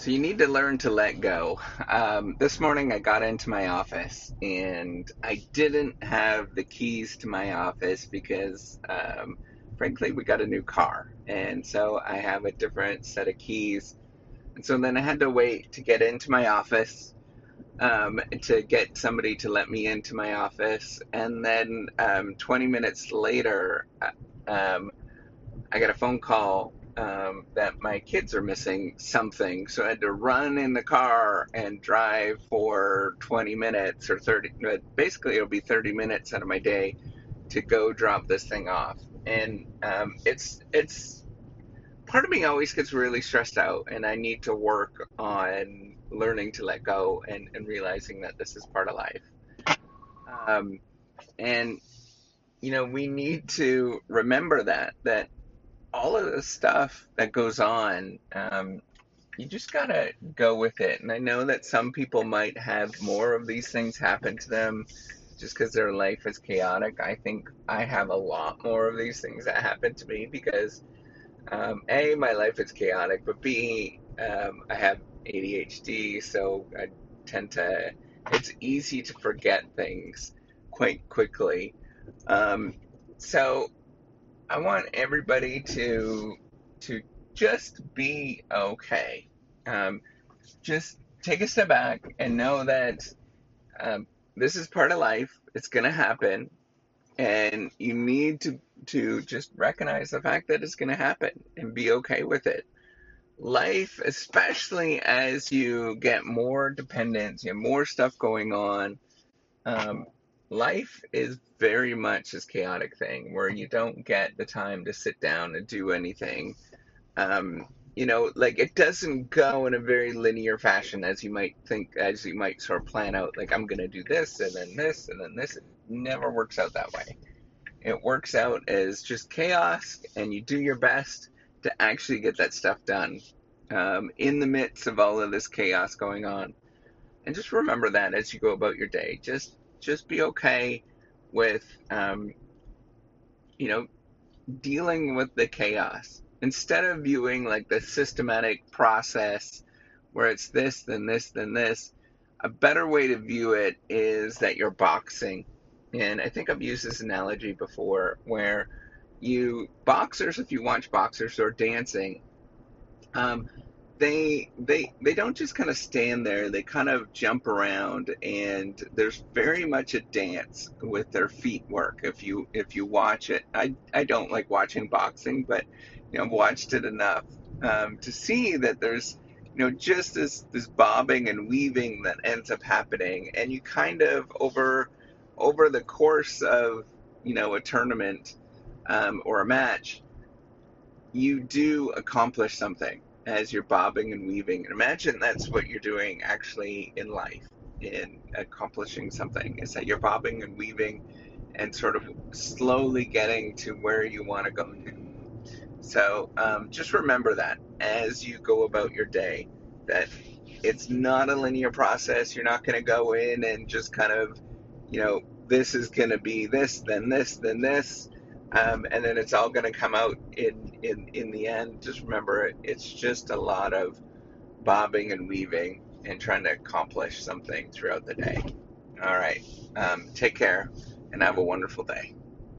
So you need to learn to let go. Um, this morning I got into my office and I didn't have the keys to my office because, um, frankly, we got a new car. And so I have a different set of keys. And so then I had to wait to get into my office, um, to get somebody to let me into my office. And then um, 20 minutes later, uh, um, I got a phone call um, that my kids are missing something. So I had to run in the car and drive for 20 minutes or 30, basically it'll be 30 minutes out of my day to go drop this thing off. And um, it's, it's, part of me always gets really stressed out and I need to work on learning to let go and, and realizing that this is part of life. Um, and, you know, we need to remember that, that all of the stuff that goes on, um, you just gotta go with it. And I know that some people might have more of these things happen to them just because their life is chaotic. I think I have a lot more of these things that happen to me because, um, A, my life is chaotic, but B, um, I have ADHD, so I tend to, it's easy to forget things quite quickly. Um, so I want everybody to to just be okay. Um, just take a step back and know that um, this is part of life. It's going to happen, and you need to to just recognize the fact that it's going to happen and be okay with it. Life, especially as you get more dependence, you have more stuff going on. Um, life is very much this chaotic thing where you don't get the time to sit down and do anything. Um, you know, like it doesn't go in a very linear fashion as you might think, as you might sort of plan out, like I'm going to do this and then this and then this. It never works out that way. It works out as just chaos and you do your best to actually get that stuff done um, in the midst of all of this chaos going on. And just remember that as you go about your day. Just just be okay with, um, you know, dealing with the chaos instead of viewing like the systematic process where it's this, then this, then this. A better way to view it is that you're boxing. And I think I've used this analogy before where you boxers, if you watch boxers or dancing, um, they they they don't just kind of stand there they kind of jump around and there's very much a dance with their feet work if you if you watch it. I i don't like watching boxing but you know i've watched it enough um, to see that there's you know just this this bobbing and weaving that ends up happening and you kind of over over the course of you know a tournament um, or a match you do accomplish something as you're bobbing and weaving. And imagine that's what you're doing actually in life, in accomplishing something, is that you're bobbing and weaving and sort of slowly getting to where you want to go. So um, just remember that as you go about your day, that it's not a linear process. You're not going to go in and just kind of, you know, this is going to be this, then this, then this um, and then it's all going to come out in, in in the end. Just remember, it's just a lot of bobbing and weaving and trying to accomplish something throughout the day. All right, um, take care and have a wonderful day.